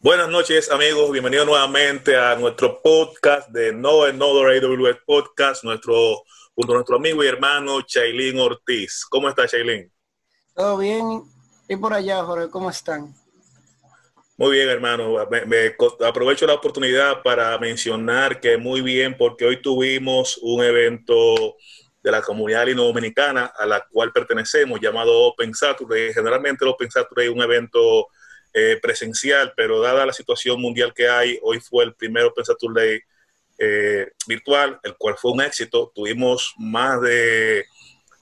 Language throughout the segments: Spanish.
Buenas noches amigos, bienvenidos nuevamente a nuestro podcast de No Another AWS Podcast, nuestro, junto a nuestro amigo y hermano Chailin Ortiz. ¿Cómo está Chailin? Todo bien. ¿Y por allá, Jorge, cómo están? Muy bien, hermano. Me, aprovecho la oportunidad para mencionar que muy bien porque hoy tuvimos un evento de la comunidad dominicana a la cual pertenecemos llamado Open Saturday. Generalmente el Open Saturday es un evento eh, presencial, pero dada la situación mundial que hay, hoy fue el primer Open eh, virtual, el cual fue un éxito. Tuvimos más de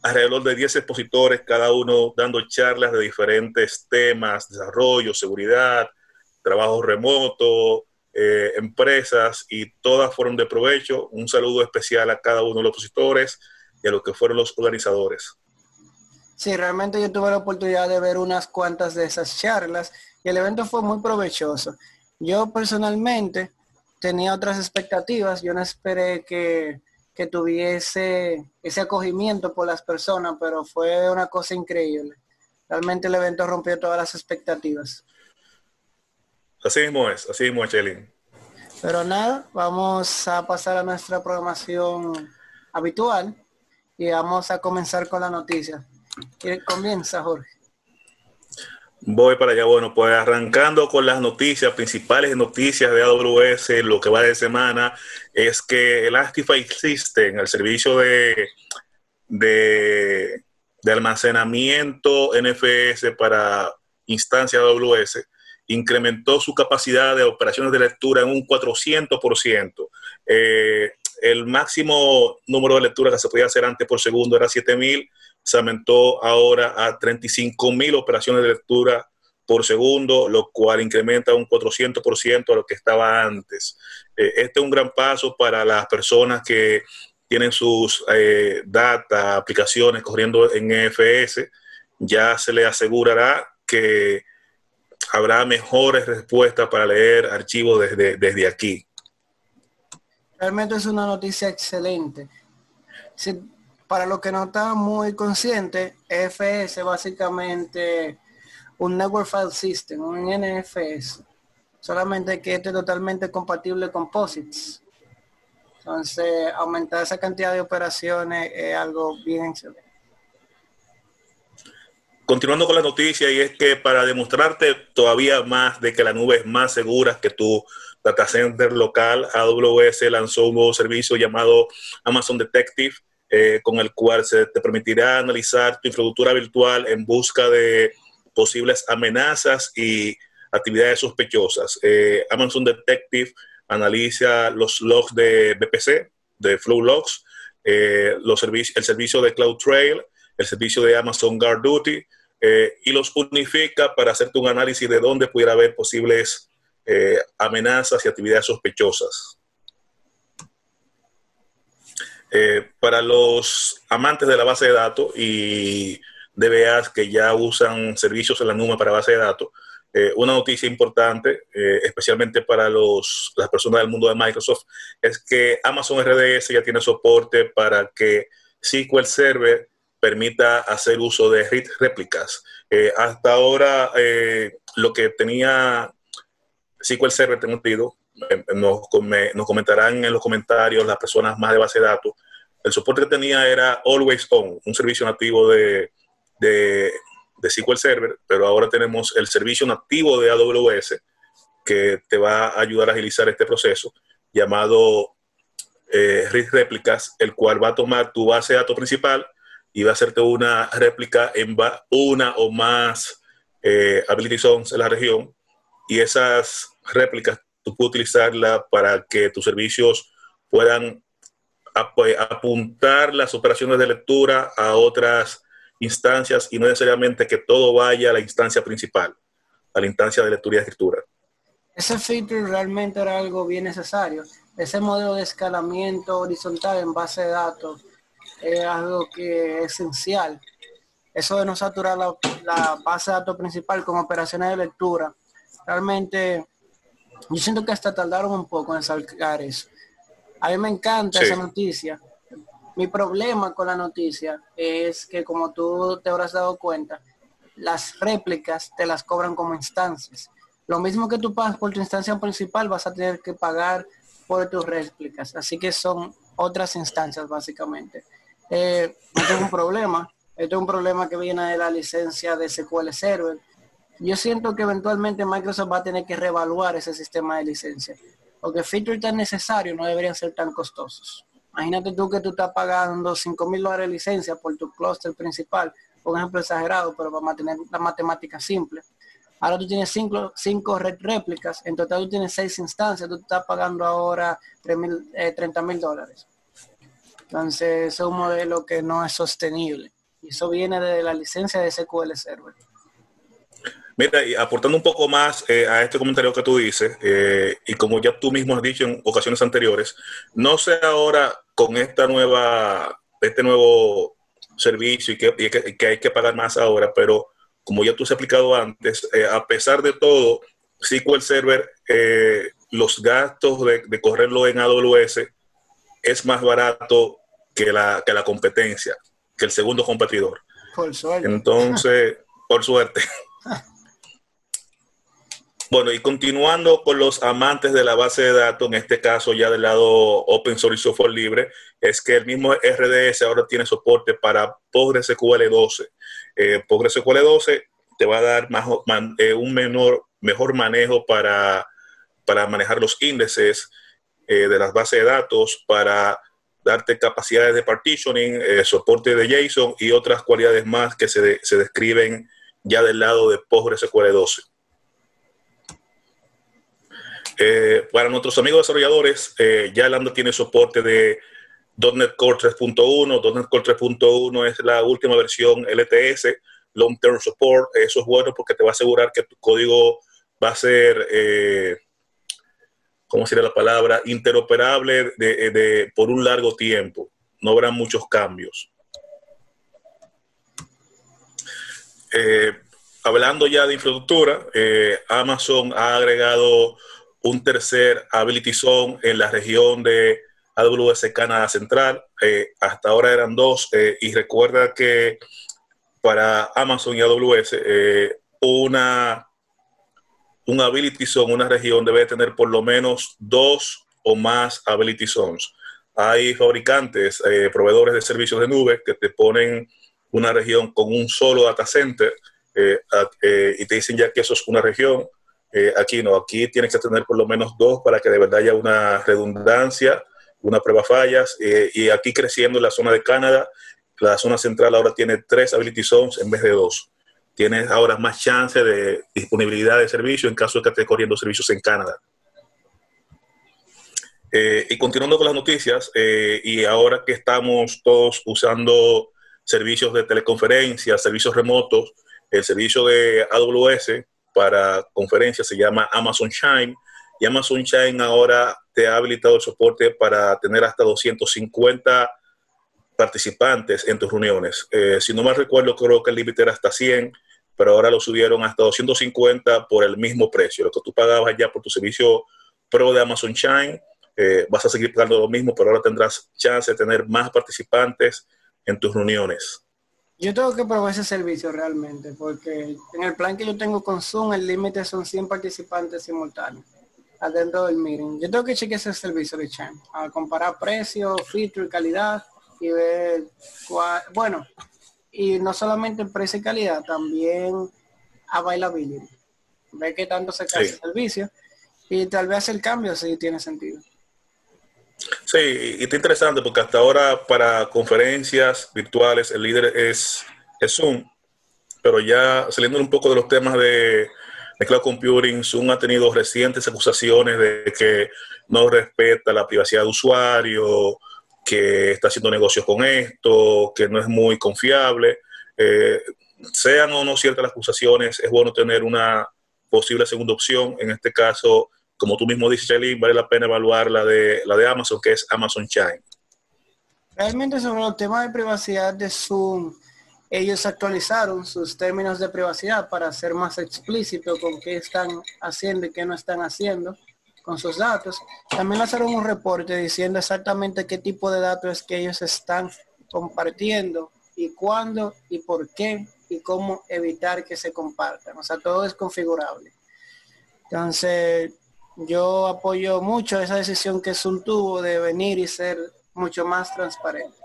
alrededor de 10 expositores, cada uno dando charlas de diferentes temas, desarrollo, seguridad, trabajo remoto, eh, empresas, y todas fueron de provecho. Un saludo especial a cada uno de los expositores y a los que fueron los organizadores. Sí, realmente yo tuve la oportunidad de ver unas cuantas de esas charlas y el evento fue muy provechoso. Yo personalmente tenía otras expectativas, yo no esperé que, tuviese ese acogimiento por las personas, pero fue una cosa increíble. Realmente el evento rompió todas las expectativas. Así mismo es, así mismo es, Chelin. Pero nada, vamos a pasar a nuestra programación habitual y vamos a comenzar con la noticia. Comienza, Jorge. Voy para allá. Bueno, pues arrancando con las noticias, principales noticias de AWS, lo que va de semana, es que el Actify System, el servicio de, de, almacenamiento NFS para instancias AWS, incrementó su capacidad de operaciones de lectura en un 400%. Eh, el máximo número de lecturas que se podía hacer antes por segundo era 7000 se aumentó ahora a 35 mil operaciones de lectura por segundo, lo cual incrementa un 400% a lo que estaba antes. Eh, este es un gran paso para las personas que tienen sus eh, aplicaciones corriendo en EFS. Ya se le asegurará que habrá mejores respuestas para leer archivos desde, desde aquí. Realmente es una noticia excelente para los que no están muy conscientes, FS básicamente un Network File System, un NFS. Solamente que este es totalmente compatible con POSIX. Entonces, aumentar esa cantidad de operaciones es algo bien excelente. Continuando con la noticia, y es que para demostrarte todavía más de que la nube es más segura que tu data center local, AWS lanzó un nuevo servicio llamado Amazon Detective, eh, con el cual se te permitirá analizar tu infraestructura virtual en busca de posibles amenazas y actividades sospechosas. Eh, Amazon Detective analiza los logs de BPC, de Flow Logs, eh, el servicio de CloudTrail, el servicio de Amazon Guard Duty, y los unifica para hacerte un análisis de dónde pudiera haber posibles amenazas y actividades sospechosas. Eh, para los amantes de la base de datos y DBAs que ya usan servicios en la nube para base de datos, eh, una noticia importante, eh, especialmente para los, las personas del mundo de Microsoft, es que Amazon RDS ya tiene soporte para que SQL Server permita hacer uso de read réplicas. hasta ahora, lo que tenía SQL Server, tengo entendido, nos, nos comentarán en los comentarios las personas más de base de datos, el soporte que tenía era Always On, un servicio nativo de, de, SQL Server, pero ahora tenemos el servicio nativo de AWS que te va a ayudar a agilizar este proceso, llamado eh, Réplicas, el cual va a tomar tu base de datos principal y va a hacerte una réplica en una o más eh, ability zones en la región. Y esas réplicas tú puedes utilizarlas para que tus servicios puedan apuntar las operaciones de lectura a otras instancias y no necesariamente que todo vaya a la instancia principal, a la instancia de lectura y escritura. Ese feature realmente era algo bien necesario. Ese modelo de escalamiento horizontal en base de datos es algo que es esencial. Eso de no saturar la, la base de datos principal con operaciones de lectura, realmente yo siento que hasta tardaron un poco en sacar eso. A mí me encanta esa noticia. Mi problema con la noticia es que como tú te habrás dado cuenta, las réplicas te las cobran como instancias. Lo mismo que tú pagas por tu instancia principal, vas a tener que pagar por tus réplicas. Así que son otras instancias, básicamente. Eh, esto es un problema. Esto es un problema que viene de la licencia de SQL Server. Yo siento que eventualmente Microsoft va a tener que reevaluar ese sistema de licencia. Porque features tan necesarios no deberían ser tan costosos. Imagínate tú que tú estás pagando 5 mil dólares de licencia por tu clúster principal, por ejemplo exagerado, pero para mantener la matemática simple. Ahora tú tienes cinco, cinco réplicas, en total tú tienes seis instancias, tú estás pagando ahora 30 mil dólares. Entonces, es un modelo que no es sostenible. Y eso viene de la licencia de SQL Server. Mira, y aportando un poco más eh, a este comentario que tú dices, eh, y como ya tú mismo has dicho en ocasiones anteriores, no sé ahora con esta nueva, este nuevo servicio y que, hay que pagar más ahora, pero como ya tú has explicado antes, eh, a pesar de todo, SQL Server, los gastos de, de correrlo en AWS es más barato que la, que la competencia, que el segundo competidor. Por suerte. Entonces, por suerte. Bueno, y continuando con los amantes de la base de datos, en este caso ya del lado open source y software libre, es que el mismo RDS ahora tiene soporte para PostgreSQL 12. Eh, PostgreSQL 12 te va a dar más, eh, un menor, mejor manejo para, para manejar los índices, eh, de las bases de datos para darte capacidades de partitioning, eh, soporte de JSON y otras cualidades más que se, se describen ya del lado de PostgreSQL 12. Eh, para nuestros amigos desarrolladores, ya Lambda tiene soporte de .NET Core 3.1. .NET Core 3.1 es la última versión LTS, Long Term Support. Eso es bueno porque te va a asegurar que tu código va a ser ¿cómo sería la palabra? Interoperable de, por un largo tiempo. No habrá muchos cambios. Eh, hablando ya de infraestructura, eh, Amazon ha agregado un tercer Ability Zone en la región de AWS Canadá Central. Eh, hasta ahora eran dos. y recuerda que para Amazon y AWS, una un Ability Zone, una región debe tener por lo menos dos o más Ability Zones. Hay fabricantes, eh, proveedores de servicios de nube que te ponen una región con un solo data center eh, eh, y te dicen ya que eso es una región. Aquí no, aquí tienes que tener por lo menos dos para que de verdad haya una redundancia, una prueba fallas. y aquí creciendo en la zona de Canadá, la zona central ahora tiene tres Ability Zones en vez de dos tienes ahora más chance de disponibilidad de servicio en caso de que estés corriendo servicios en Canadá. Eh, y continuando con las noticias, eh, y ahora que estamos todos usando servicios de teleconferencia, servicios remotos, el servicio de AWS para conferencias se llama Amazon Shine, y Amazon Shine ahora te ha habilitado el soporte para tener hasta 250 participantes en tus reuniones. Eh, si no mal recuerdo, creo que el límite era hasta 100 pero ahora lo subieron hasta 250 por el mismo precio. Lo que tú pagabas ya por tu servicio pro de Amazon Shine, eh, vas a seguir pagando lo mismo, pero ahora tendrás chance de tener más participantes en tus reuniones. Yo tengo que probar ese servicio realmente, porque en el plan que yo tengo con Zoom, el límite son 100 participantes simultáneos adentro del meeting. Yo tengo que chequear ese servicio de Shine, a comparar precio, feature, calidad y ver cuál, bueno, y no solamente en precio y calidad, también availability. Ve que tanto se cae el servicio y tal vez el cambio si tiene sentido. Sí, y está interesante porque hasta ahora para conferencias virtuales el líder es, Zoom, pero ya saliendo un poco de los temas de, de cloud computing, Zoom ha tenido recientes acusaciones de que no respeta la privacidad de usuario, que está haciendo negocios con esto, que no es muy confiable. Eh, sean o no ciertas las acusaciones, es bueno tener una posible segunda opción. En este caso, como tú mismo dices, Charlie, vale la pena evaluar la de, la de Amazon, que es Amazon Shine. Realmente sobre el tema de privacidad de Zoom, ellos actualizaron sus términos de privacidad para ser más explícito con qué están haciendo y qué no están haciendo con sus datos. También lanzaron un reporte diciendo exactamente qué tipo de datos es que ellos están compartiendo y cuándo y por qué y cómo evitar que se compartan. O sea, todo es configurable. Entonces, yo apoyo mucho esa decisión que Zoom tuvo de venir y ser mucho más transparente.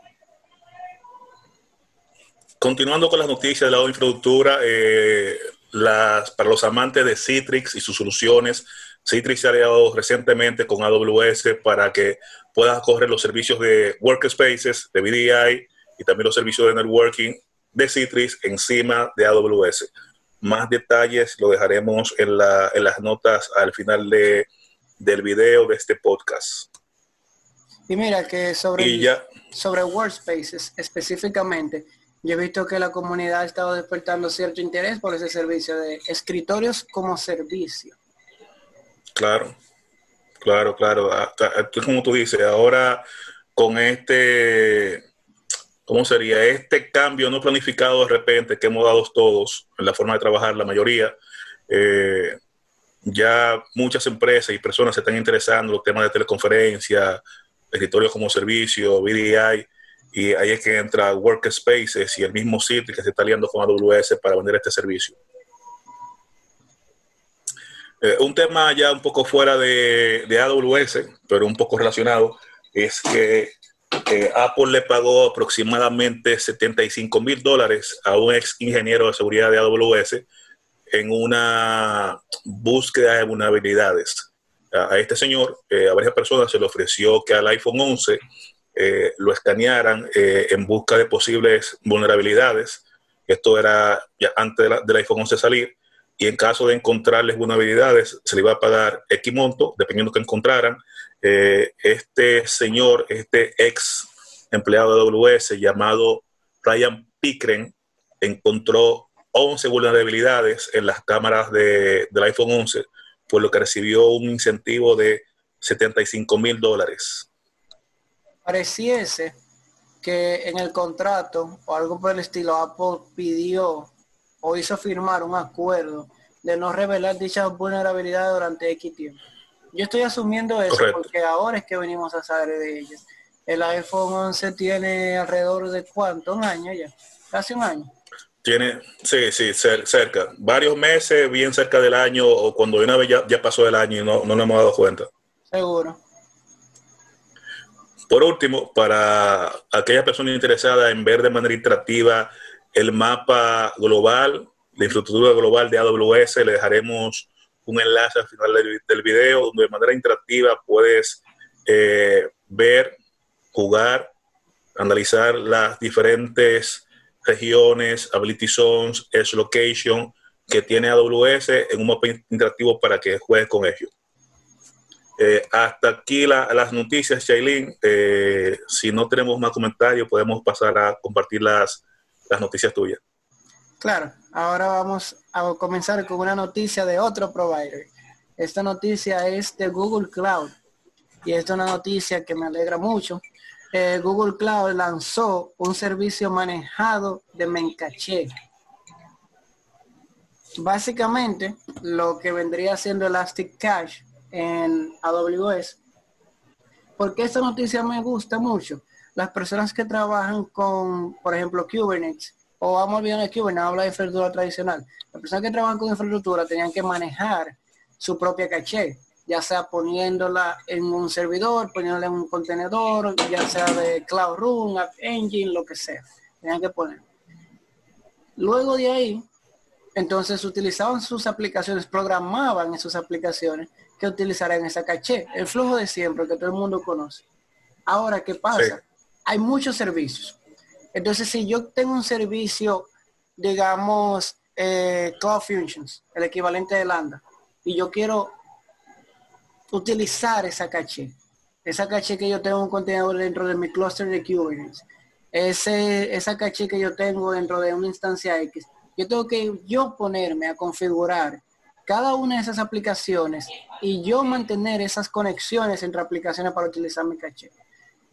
Continuando con las noticias de la infraestructura, eh, las, para los amantes de Citrix y sus soluciones, Citrix se ha aliado recientemente con AWS para que puedas correr los servicios de Workspaces, de VDI y también los servicios de networking de Citrix encima de AWS. Más detalles lo dejaremos en, las notas al final de, del video de este podcast. Y mira que sobre, sobre Workspaces específicamente, yo he visto que la comunidad ha estado despertando cierto interés por ese servicio de escritorios como servicio. Claro, claro, claro. Ah, como tú dices, ahora con este, ¿cómo sería? Este cambio no planificado de repente que hemos dado todos en la forma de trabajar, la mayoría, eh, ya muchas empresas y personas se están interesando en los temas de teleconferencia, escritorios como servicio, VDI, y ahí es que entra Workspaces y el mismo sitio que se está aliando con AWS para vender este servicio. Eh, un tema ya un poco fuera de, AWS, pero un poco relacionado, es que eh, Apple le pagó aproximadamente 75 mil dólares a un ex ingeniero de seguridad de AWS en una búsqueda de vulnerabilidades. A, este señor, eh, a varias personas se le ofreció que al iPhone 11 lo escanearan en busca de posibles vulnerabilidades. Esto era ya antes del iPhone 11 salir y en caso de encontrarles vulnerabilidades se le iba a pagar X monto, dependiendo que encontraran. Eh, este señor, este ex empleado de AWS llamado Ryan Pickren, encontró 11 vulnerabilidades en las cámaras de, del iPhone 11, por lo que recibió un incentivo de 75 mil dólares. Pareciese que en el contrato o algo por el estilo Apple pidió o hizo firmar un acuerdo de no revelar dichas vulnerabilidades durante X tiempo. Yo estoy asumiendo eso porque ahora es que venimos a saber de ellas. El iPhone 11 tiene alrededor de cuánto, un año ya, casi un año. Tiene, sí, sí, cerca, varios meses, bien cerca del año, o cuando una vez ya, pasó el año y no, no nos hemos dado cuenta. Seguro. Por último, para aquellas personas interesadas en ver de manera interactiva el mapa global, la infraestructura global de AWS. Le dejaremos un enlace al final del, video donde de manera interactiva puedes eh, ver, jugar, analizar las diferentes regiones, ability zones, edge location que tiene AWS en un mapa interactivo para que juegues con ellos. Eh, hasta aquí las noticias, Shailin. Eh, si no tenemos más comentarios, podemos pasar a compartir las las noticias tuyas. Claro, ahora vamos a comenzar con una noticia de otro provider. Esta noticia es de Google Cloud y esta es una noticia que me alegra mucho. Eh, Google Cloud lanzó un servicio manejado de Mencaché. Básicamente, lo que vendría siendo Elastic Cache en AWS. Porque esta noticia me gusta mucho las personas que trabajan con, por ejemplo, Kubernetes, o vamos a olvidar de Kubernetes, habla de infraestructura tradicional. Las personas que trabajan con infraestructura tenían que manejar su propia caché, ya sea poniéndola en un servidor, poniéndola en un contenedor, ya sea de Cloud Room, App Engine, lo que sea. Tenían que poner. Luego de ahí, entonces utilizaban sus aplicaciones, programaban en sus aplicaciones que utilizaran esa caché, el flujo de siempre que todo el mundo conoce. Ahora, ¿qué pasa? Hay muchos servicios. Entonces, si yo tengo un servicio, digamos, eh, Cloud Functions, el equivalente de Lambda, y yo quiero utilizar esa caché, esa caché que yo tengo un contenedor dentro de mi cluster de Kubernetes, ese, esa caché que yo tengo dentro de una instancia X, yo tengo que yo ponerme a configurar cada una de esas aplicaciones y yo mantener esas conexiones entre aplicaciones para utilizar mi caché.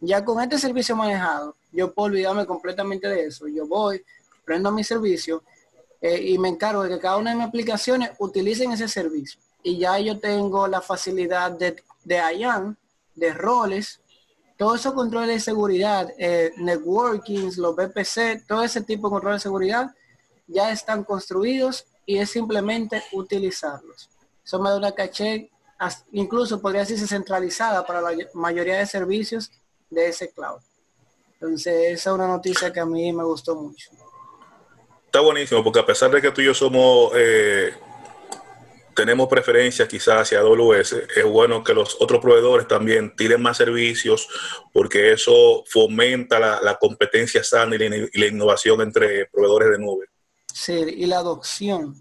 Ya con este servicio manejado, yo puedo olvidarme completamente de eso. Yo voy, prendo mi servicio eh, y me encargo de que cada una de mis aplicaciones utilicen ese servicio. Y ya yo tengo la facilidad de, de IAM, de roles, todo esos controles de seguridad, eh, networking, los VPC, todo ese tipo de controles de seguridad ya están construidos y es simplemente utilizarlos. Eso me da una caché, incluso podría decirse centralizada para la mayoría de servicios de ese cloud. Entonces, esa es una noticia que a mí me gustó mucho. Está buenísimo, porque a pesar de que tú y yo somos, eh, tenemos preferencia quizás hacia AWS, es bueno que los otros proveedores también tiren más servicios, porque eso fomenta la, competencia sana y la, innovación entre proveedores de nube. Sí, y la adopción.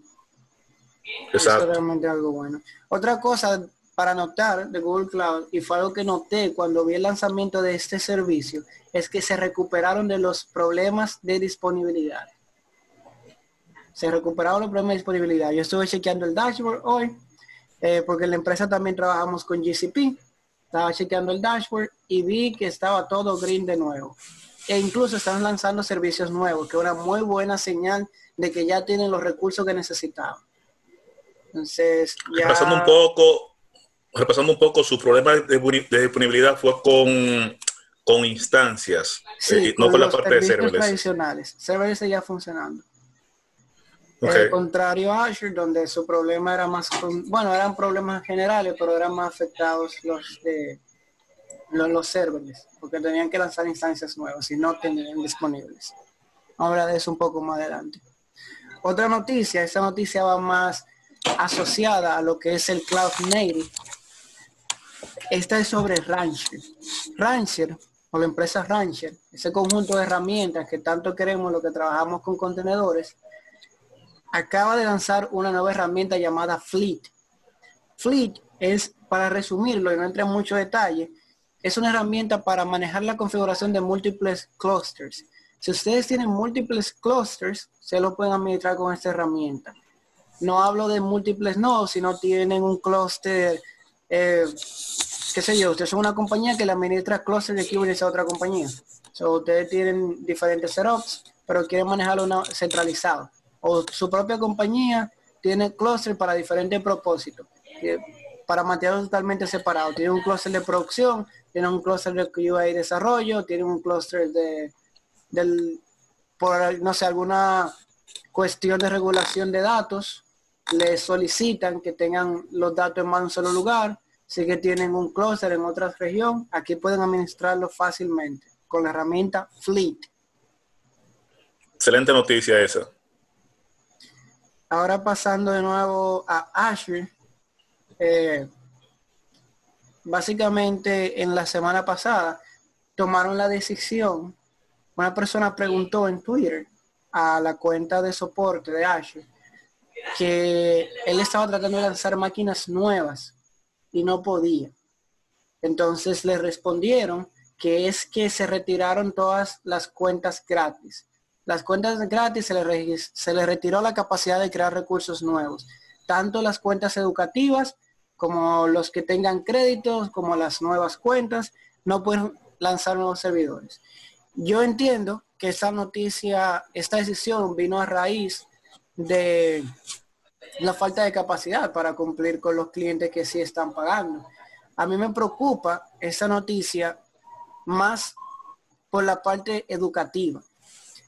Exacto. Eso es realmente algo bueno. Otra cosa para notar de Google Cloud, y fue algo que noté cuando vi el lanzamiento de este servicio, es que se recuperaron de los problemas de disponibilidad. Se recuperaron los problemas de disponibilidad. Yo estuve chequeando el dashboard hoy, eh, porque en la empresa también trabajamos con GCP. Estaba chequeando el dashboard y vi que estaba todo green de nuevo. E incluso están lanzando servicios nuevos, que es una muy buena señal de que ya tienen los recursos que necesitaban. Entonces, ya... Repasando un poco, repasando un poco, su problema de, disponibilidad fue con, con instancias, eh, no con, la parte de serverless. tradicionales. Serverless ya funcionando. Okay. contrario a Azure, donde su problema era más, bueno, eran problemas generales, pero eran más afectados los de los, los serverless, porque tenían que lanzar instancias nuevas y no tenían disponibles. Ahora de eso un poco más adelante. Otra noticia, esa noticia va más asociada a lo que es el Cloud Native. Esta es sobre Rancher. Rancher, o la empresa Rancher, ese conjunto de herramientas que tanto queremos lo que trabajamos con contenedores, acaba de lanzar una nueva herramienta llamada Fleet. Fleet es, para resumirlo y no entre en mucho detalle, es una herramienta para manejar la configuración de múltiples clusters. Si ustedes tienen múltiples clusters, se lo pueden administrar con esta herramienta. No hablo de múltiples nodos, sino tienen un cluster, eh, qué sé yo, ustedes son una compañía que le administra cluster de Kubernetes a otra compañía. So, ustedes tienen diferentes setups, pero quieren manejarlo centralizado. O su propia compañía tiene cluster para diferentes propósitos, para mantenerlo totalmente separado. Tiene un cluster de producción, tiene un cluster de QA y desarrollo, tiene un cluster de del, por, no sé, alguna cuestión de regulación de datos, le solicitan que tengan los datos en más un solo lugar, si que tienen un clúster en otra región, aquí pueden administrarlo fácilmente con la herramienta Fleet. Excelente noticia esa. Ahora pasando de nuevo a Azure, eh, básicamente en la semana pasada tomaron la decisión una persona preguntó en Twitter a la cuenta de soporte de Azure que él estaba tratando de lanzar máquinas nuevas y no podía. Entonces le respondieron que es que se retiraron todas las cuentas gratis. Las cuentas gratis se le, se retiró la capacidad de crear recursos nuevos, tanto las cuentas educativas como los que tengan créditos, como las nuevas cuentas, no pueden lanzar nuevos servidores. Yo entiendo que esta noticia, esta decisión vino a raíz de la falta de capacidad para cumplir con los clientes que sí están pagando. A mí me preocupa esa noticia más por la parte educativa.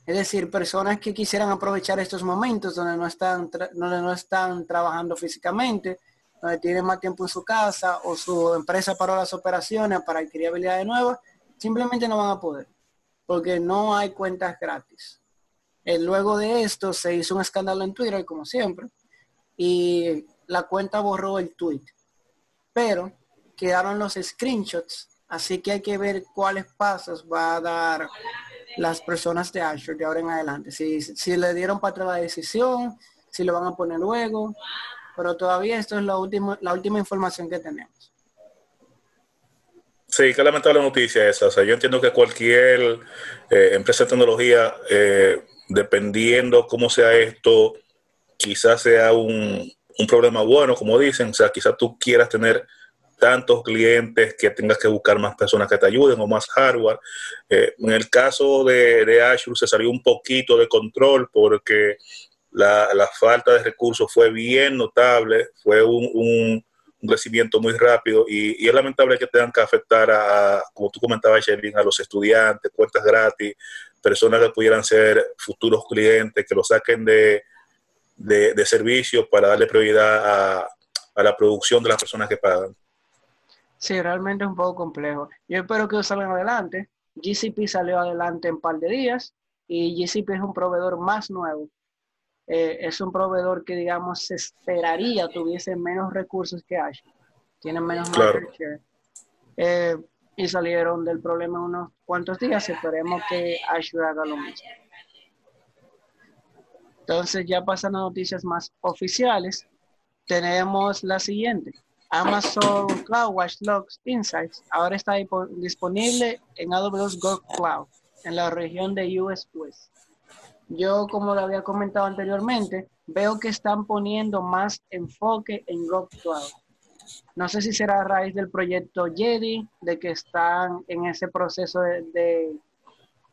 Es decir, personas que quisieran aprovechar estos momentos donde no están, donde no están trabajando físicamente, donde tienen más tiempo en su casa o su empresa paró las operaciones para adquirir habilidades nuevas, simplemente no van a poder porque no hay cuentas gratis. Eh, luego de esto se hizo un escándalo en Twitter, como siempre, y la cuenta borró el tweet. Pero quedaron los screenshots, así que hay que ver cuáles pasos va a dar las personas de Azure de ahora en adelante. Si, si le dieron para atrás la decisión, si lo van a poner luego, pero todavía esto es la última, la última información que tenemos. Sí, qué lamentable noticia esa. O sea, yo entiendo que cualquier eh, empresa de tecnología, eh, dependiendo cómo sea esto, quizás sea un, problema bueno, como dicen. O sea, quizás tú quieras tener tantos clientes que tengas que buscar más personas que te ayuden o más hardware. Eh, en el caso de, de, Azure se salió un poquito de control porque la, falta de recursos fue bien notable, fue un un crecimiento muy rápido y, es lamentable que tengan que afectar a, como tú comentabas, a los estudiantes, cuentas gratis, personas que pudieran ser futuros clientes, que lo saquen de, de, servicios para darle prioridad a, a la producción de las personas que pagan. Sí, realmente es un poco complejo. Yo espero que salgan adelante. GCP salió adelante en un par de días y GCP es un proveedor más nuevo. Eh, es un proveedor que, digamos, se esperaría tuviese menos recursos que Azure. Tienen menos claro. Eh, y salieron del problema unos cuantos días. Esperemos que Azure haga lo mismo. Entonces, ya pasando a noticias más oficiales, tenemos la siguiente. Amazon Cloud Logs Insights ahora está disponible en AWS Go Cloud en la región de US West. Yo, como lo había comentado anteriormente, veo que están poniendo más enfoque en Go Cloud. No sé si será a raíz del proyecto Jedi, de que están en ese proceso de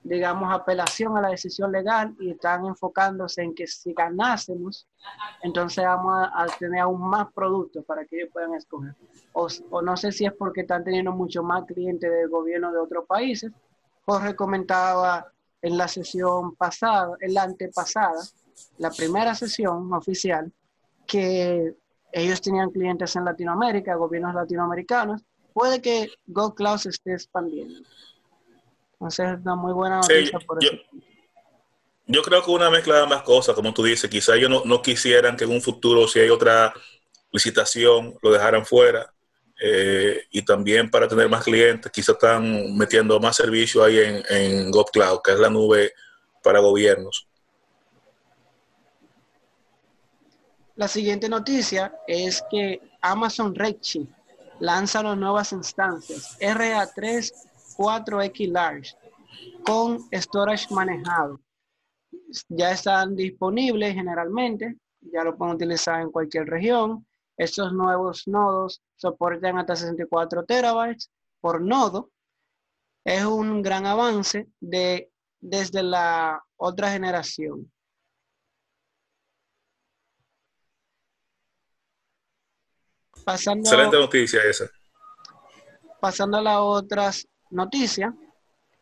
digamos, apelación a la decisión legal y están enfocándose en que si ganásemos, entonces vamos a, tener aún más productos para que ellos puedan escoger. O, no sé si es porque están teniendo mucho más clientes del gobierno de otros países. Jorge comentaba en la sesión pasada, en la antepasada, la primera sesión oficial, que ellos tenían clientes en Latinoamérica, gobiernos latinoamericanos. Puede que GoCloud se esté expandiendo. Entonces es una muy buena noticia por yo, Yo creo que una mezcla de ambas cosas, como tú dices, quizá ellos no, no quisieran que en un futuro, si hay otra licitación, lo dejaran fuera. Eh, y también para tener más clientes, quizá están metiendo más servicio ahí en, en GovCloud, que es la nube para gobiernos. La siguiente noticia es que Amazon Redshift lanza las nuevas instancias RA3 4X Large con storage manejado. Ya están disponibles generalmente, ya lo pueden utilizar en cualquier región. Estos nuevos nodos soportan hasta 64 terabytes por nodo. Es un gran avance de, desde la otra generación. Pasando, Excelente noticia esa. Pasando a las otras noticia.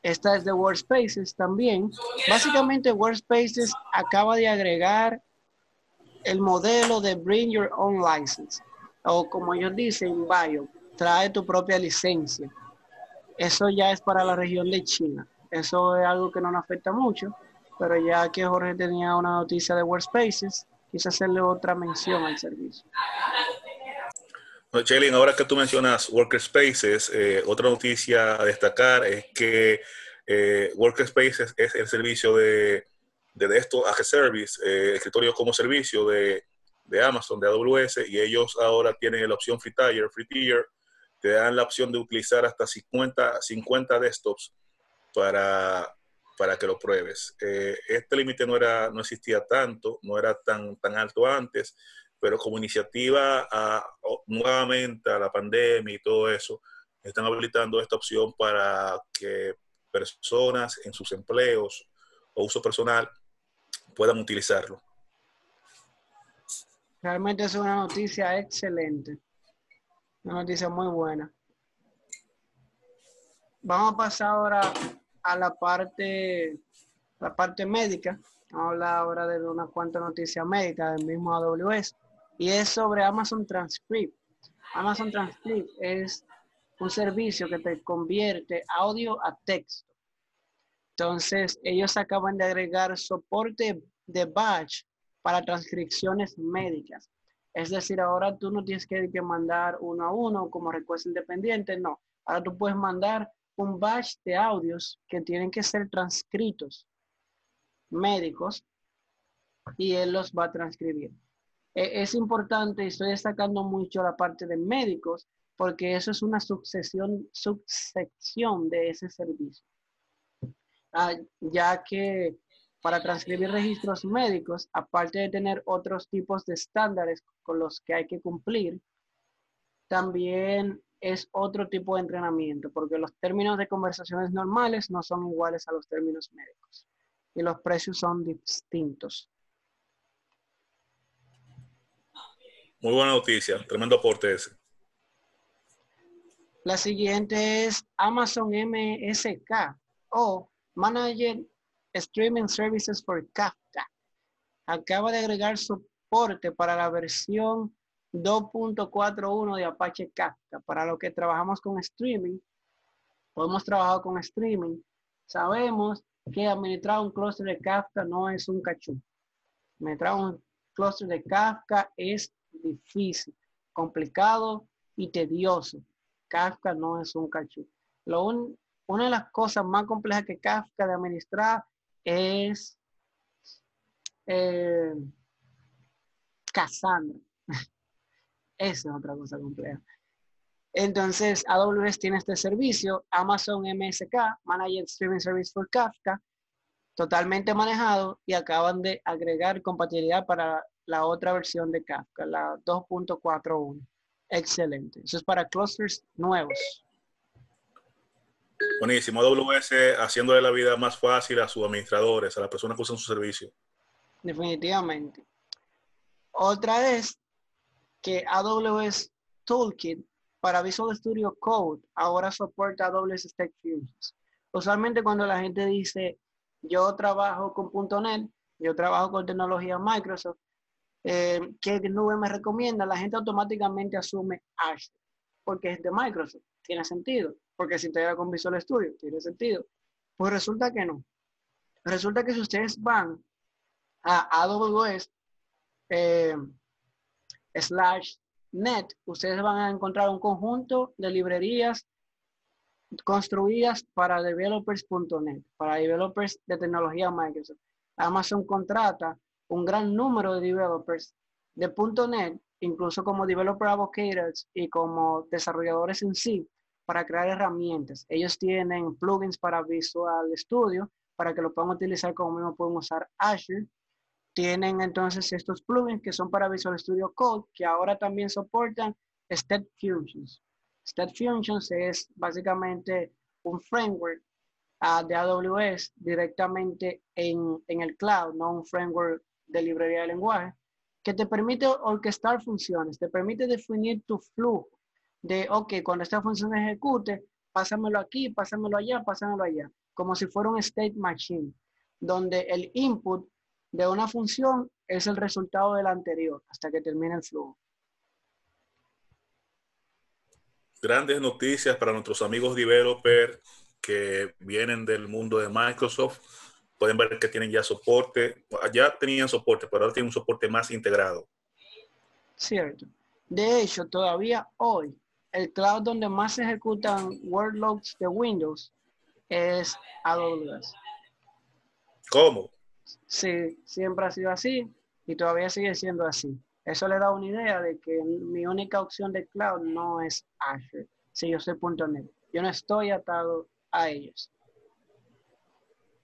Esta es de Workspaces también. Básicamente Workspaces acaba de agregar el modelo de Bring Your Own License. O como ellos dicen, Bio, trae tu propia licencia. Eso ya es para la región de China. Eso es algo que no nos afecta mucho, pero ya que Jorge tenía una noticia de Workspaces, quise hacerle otra mención al servicio. Chelin, ahora que tú mencionas Workspaces, eh, otra noticia a destacar es que eh, Workspaces es el servicio de, de esto a service, eh, escritorio como servicio de, de, Amazon, de AWS, y ellos ahora tienen la opción Free Tier, Free Tier, te dan la opción de utilizar hasta 50, 50 desktops para, para que lo pruebes. este límite no, era, no existía tanto, no era tan, tan alto antes, pero como iniciativa nuevamente a la pandemia y todo eso, están habilitando esta opción para que personas en sus empleos o uso personal puedan utilizarlo. Realmente es una noticia excelente, una noticia muy buena. Vamos a pasar ahora a la parte, la parte médica. Vamos a hablar ahora de unas cuantas noticias médicas del mismo AWS y es sobre Amazon Transcript. Amazon Transcript es un servicio que te convierte audio a texto. Entonces, ellos acaban de agregar soporte de batch para transcripciones médicas. Es decir, ahora tú no tienes que, mandar uno a uno como request independiente, no. Ahora tú puedes mandar un batch de audios que tienen que ser transcritos médicos y él los va a transcribir. E, es importante, estoy destacando mucho la parte de médicos, porque eso es una sucesión, subsección de ese servicio. Ah, ya que para transcribir registros médicos, aparte de tener otros tipos de estándares con los que hay que cumplir, también es otro tipo de entrenamiento, porque los términos de conversaciones normales no son iguales a los términos médicos y los precios son distintos. Muy buena noticia, tremendo aporte ese. La siguiente es Amazon MSK o Manager Streaming Services for Kafka. Acaba de agregar soporte para la versión 2.41 de Apache Kafka. Para lo que trabajamos con streaming, podemos trabajar con streaming. Sabemos que administrar un clúster de Kafka no es un cachú. Administrar un clúster de Kafka es difícil, complicado y tedioso. Kafka no es un cachú. una de las cosas más complejas que Kafka de administrar es eh, Cassandra. Esa es otra cosa compleja. Entonces, AWS tiene este servicio, Amazon MSK, Managed Streaming Service for Kafka, totalmente manejado y acaban de agregar compatibilidad para la otra versión de Kafka, la 2.41. Excelente. Eso es para clusters nuevos. Buenísimo. AWS haciéndole la vida más fácil a sus administradores, a las personas que usan su servicio. Definitivamente. Otra es que AWS Toolkit para Visual Studio Code ahora soporta AWS Stack Fusions. Usualmente cuando la gente dice, yo trabajo con .NET, yo trabajo con tecnología Microsoft, eh, ¿qué nube me recomienda? La gente automáticamente asume Azure, porque es de Microsoft. Tiene sentido, porque si integra con Visual Studio, tiene sentido. Pues resulta que no. Resulta que si ustedes van a AWS eh, slash net, ustedes van a encontrar un conjunto de librerías construidas para developers.net, para developers de tecnología Microsoft. Amazon contrata un gran número de developers de .NET, incluso como developer advocates y como desarrolladores en sí, para crear herramientas. Ellos tienen plugins para Visual Studio, para que lo puedan utilizar como mismo pueden usar Azure. Tienen entonces estos plugins que son para Visual Studio Code, que ahora también soportan Step Functions. Step Functions es básicamente un framework uh, de AWS directamente en, en, el cloud, no un framework de librería de lenguaje, que te permite orquestar funciones, te permite definir tu flujo de, ok, cuando esta función ejecute, pásamelo aquí, pásamelo allá, pásamelo allá, como si fuera un state machine, donde el input de una función es el resultado del anterior hasta que termine el flujo. Grandes noticias para nuestros amigos developers que vienen del mundo de Microsoft. Pueden ver que tienen ya soporte. Ya tenían soporte, pero ahora tienen un soporte más integrado. Cierto. De hecho, todavía hoy el cloud donde más se ejecutan workloads de Windows es AWS. ¿Cómo? Sí, siempre ha sido así y todavía sigue siendo así. Eso le da una idea de que mi única opción de cloud no es Azure, si yo soy .NET. Yo no estoy atado a ellos.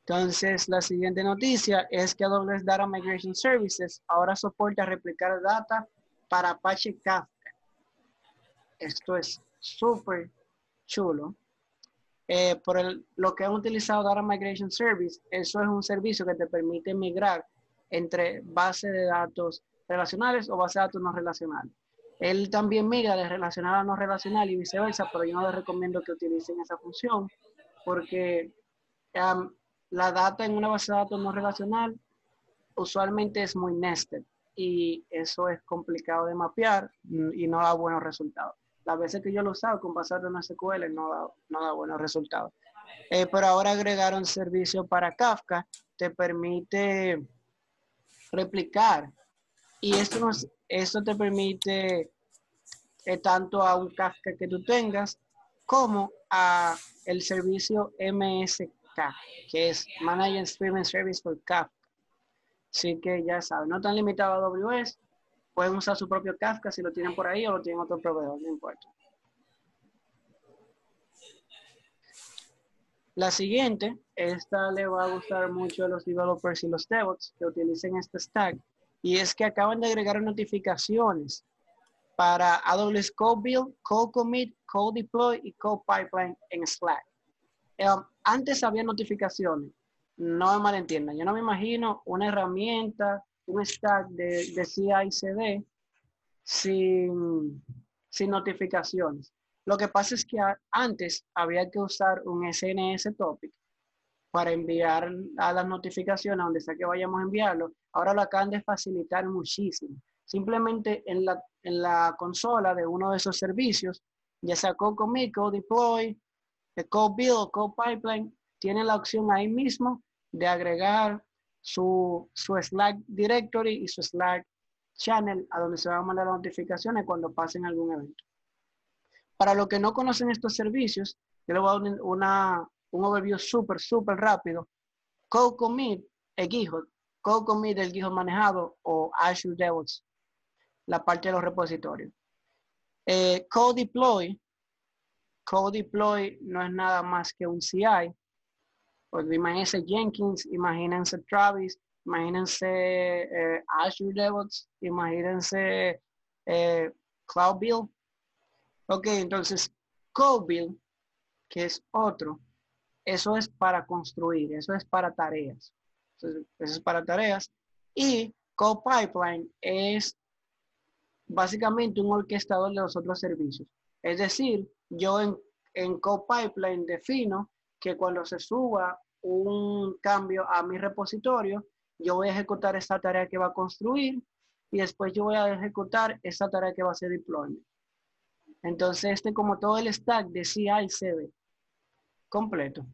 Entonces, la siguiente noticia es que AWS Data Migration Services ahora soporta replicar data para Apache Kafka esto es súper chulo. Eh, por lo que han utilizado Data Migration Service, eso es un servicio que te permite migrar entre bases de datos relacionales o bases de datos no relacionales. Él también migra de relacional a no relacional y viceversa, pero yo no les recomiendo que utilicen esa función porque la data en una base de datos no relacional usualmente es muy nested y eso es complicado de mapear y no da buenos resultados. Las veces que yo lo he con pasar de una SQL no da, no da buenos resultados. Eh, pero ahora agregaron servicio para Kafka, te permite replicar. Y esto, nos, esto te permite eh, tanto a un Kafka que tú tengas como a el servicio Que es Managed Streaming Service for Kafka. Así que ya saben, no tan limitado a AWS, pueden usar su propio Kafka si lo tienen por ahí o lo tienen otro proveedor, no importa. La siguiente, esta le va a gustar mucho a los developers y los DevOps que utilicen este stack, y es que acaban de agregar notificaciones para AWS Code Build, Code Commit, Code Deploy y Code Pipeline en Slack. Um, antes había notificaciones, no me malentiendan, yo no me imagino una herramienta un stack de, de CI/CD sin, sin notificaciones. Lo que pasa es que antes había que usar un SNS topic para enviar a las notificaciones donde sea que vayamos a enviarlo. Ahora lo acaban de facilitar muchísimo. simplemente en la, en la consola de uno de esos servicios, ya sea CodeCommit, CodeDeploy, CodeBuild, CodePipeline, tiene la opción ahí mismo de agregar su, su Slack directory y su Slack channel a donde se van a mandar las notificaciones cuando pasen algún evento. Para los que no conocen estos servicios, yo les voy a dar una, un overview súper, súper rápido. Code Commit, el GitHub, Code Commit, el GitHub manejado o Azure DevOps, la parte de los repositorios. Eh, Code Deploy, Code Deploy no es nada más que un CI. Pues imagínense Jenkins, imagínense Travis, imagínense eh, Azure DevOps, imagínense eh, Cloud Build. Ok, entonces Code Build, que es otro, eso es para construir, eso es para tareas. eso es para tareas. Y Code Pipeline es básicamente un orquestador de los otros servicios. Es decir, yo en, en Code Pipeline defino que cuando se suba un cambio a mi repositorio, yo voy a ejecutar esa tarea que va a construir y después yo voy a ejecutar esa tarea que va a ser deployment. Entonces, este como todo el stack de CI CD completo.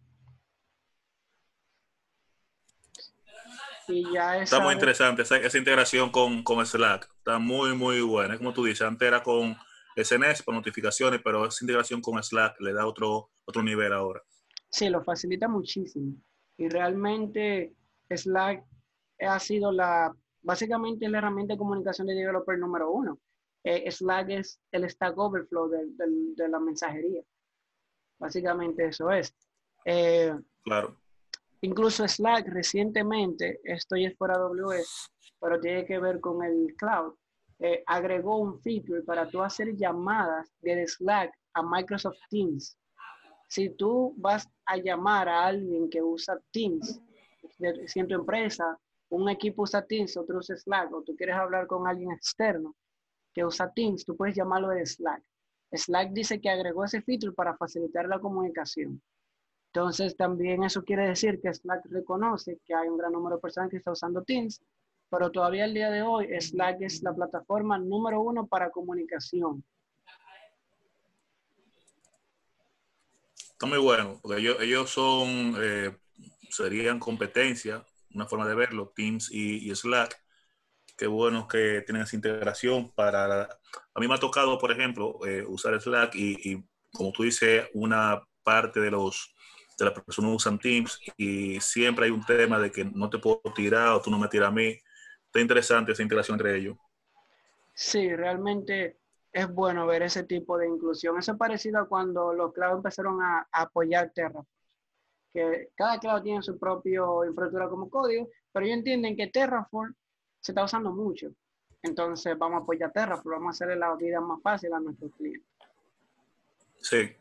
Y ya Está muy interesante esa, esa integración con, con, Slack. Está muy, muy buena. Como tú dices, antes era con SNS para notificaciones, pero esa integración con Slack le da otro, otro nivel ahora. Sí, lo facilita muchísimo. Y realmente Slack ha sido la, básicamente la herramienta de comunicación de developer número uno. Eh, Slack es el Stack Overflow de, de, la mensajería. Básicamente eso es. Eh, claro. Incluso Slack recientemente, esto ya es por AWS, pero tiene que ver con el cloud, eh, agregó un feature para tú hacer llamadas de Slack a Microsoft Teams. Si tú vas a llamar a alguien que usa Teams, de, si en tu empresa un equipo usa Teams, otro usa Slack, o tú quieres hablar con alguien externo que usa Teams, tú puedes llamarlo de Slack. Slack dice que agregó ese feature para facilitar la comunicación. Entonces, también eso quiere decir que Slack reconoce que hay un gran número de personas que están usando Teams, pero todavía el día de hoy Slack es la plataforma número uno para comunicación. Está muy bueno, porque ellos, son, eh, serían competencia una forma de verlo, Teams y, Slack. Qué bueno que tienen esa integración para... A mí me ha tocado, por ejemplo, eh, usar Slack y, como tú dices, una parte de los de las personas usan Teams y siempre hay un tema de que no te puedo tirar o tú no me tiras a mí. Está interesante esa integración entre ellos. Sí, realmente es bueno ver ese tipo de inclusión. Eso es parecido a cuando los cloud empezaron a, a apoyar Terraform que cada cloud tiene su propio infraestructura como código, pero ellos entienden que Terraform se está usando mucho. Entonces vamos a apoyar Terraform, vamos a hacerle la vida más fácil a nuestros clientes. Sí.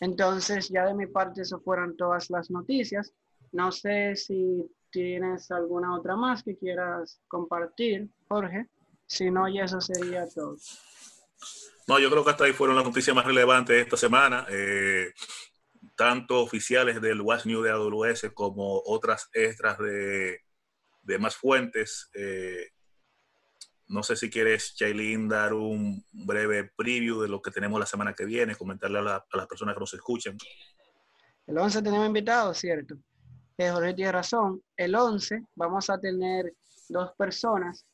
Entonces, ya de mi parte, eso fueron todas las noticias. No sé si tienes alguna otra más que quieras compartir, Jorge. Si no, ya eso sería todo. No, yo creo que hasta ahí fueron las noticias más relevantes de esta semana. Eh, tanto oficiales del Watch New de AWS como otras extras de, más fuentes. Eh, no sé si quieres, Chaylin, dar un breve preview de lo que tenemos la semana que viene, comentarle a, las personas que nos escuchan. El 11 tenemos invitados, ¿cierto? Eh, Jorge tiene razón. El 11 vamos a tener dos personas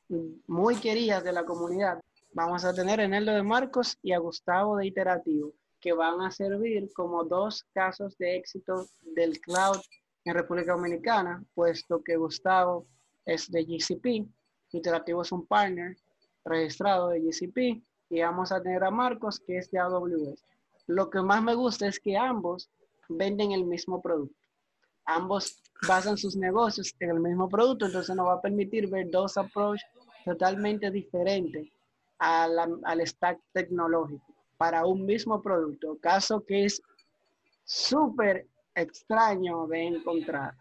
muy queridas de la comunidad vamos a tener a Eneldo de Marcos y a Gustavo de Iterativo, que van a servir como dos casos de éxito del cloud en República Dominicana, puesto que Gustavo es de GCP, Iterativo es un partner registrado de GCP, y vamos a tener a Marcos, que es de AWS. Lo que más me gusta es que ambos venden el mismo producto. Ambos basan sus negocios en el mismo producto, entonces nos va a permitir ver dos approaches totalmente diferentes al stack tecnológico para un mismo producto, caso que es súper extraño de encontrar.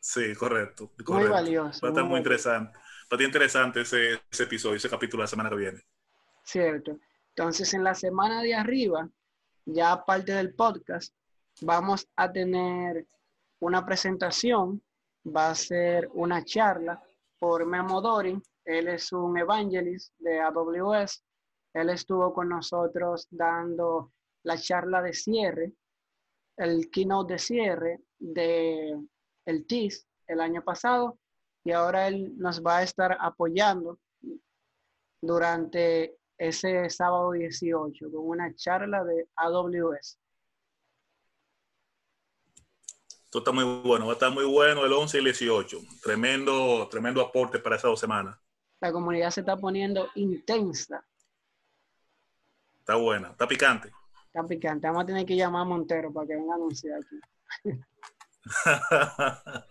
Sí, correcto. Muy valioso. Va a estar muy, interesante. Va a estar interesante ese, ese episodio, ese capítulo la semana que viene. Cierto. Entonces, en la semana de arriba, ya aparte del podcast, vamos a tener una presentación va a ser una charla por Memo Dorin. Él es un evangelist de AWS. Él estuvo con nosotros dando la charla de cierre, el keynote de cierre de el TIS el año pasado y ahora él nos va a estar apoyando durante ese sábado 18 con una charla de AWS. Esto está muy bueno, va a estar muy bueno el 11 y el 18. Tremendo, tremendo aporte para esas dos semanas. La comunidad se está poniendo intensa. Está buena, está picante. Está picante. Vamos a tener que llamar a Montero para que venga a anunciar aquí.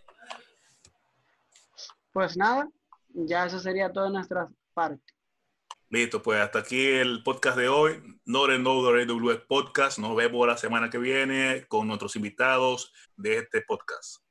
pues nada, ya eso sería toda nuestra parte. Listo, pues hasta aquí el podcast de hoy. No Another AWS Podcast. Nos vemos la semana que viene con nuestros invitados de este podcast.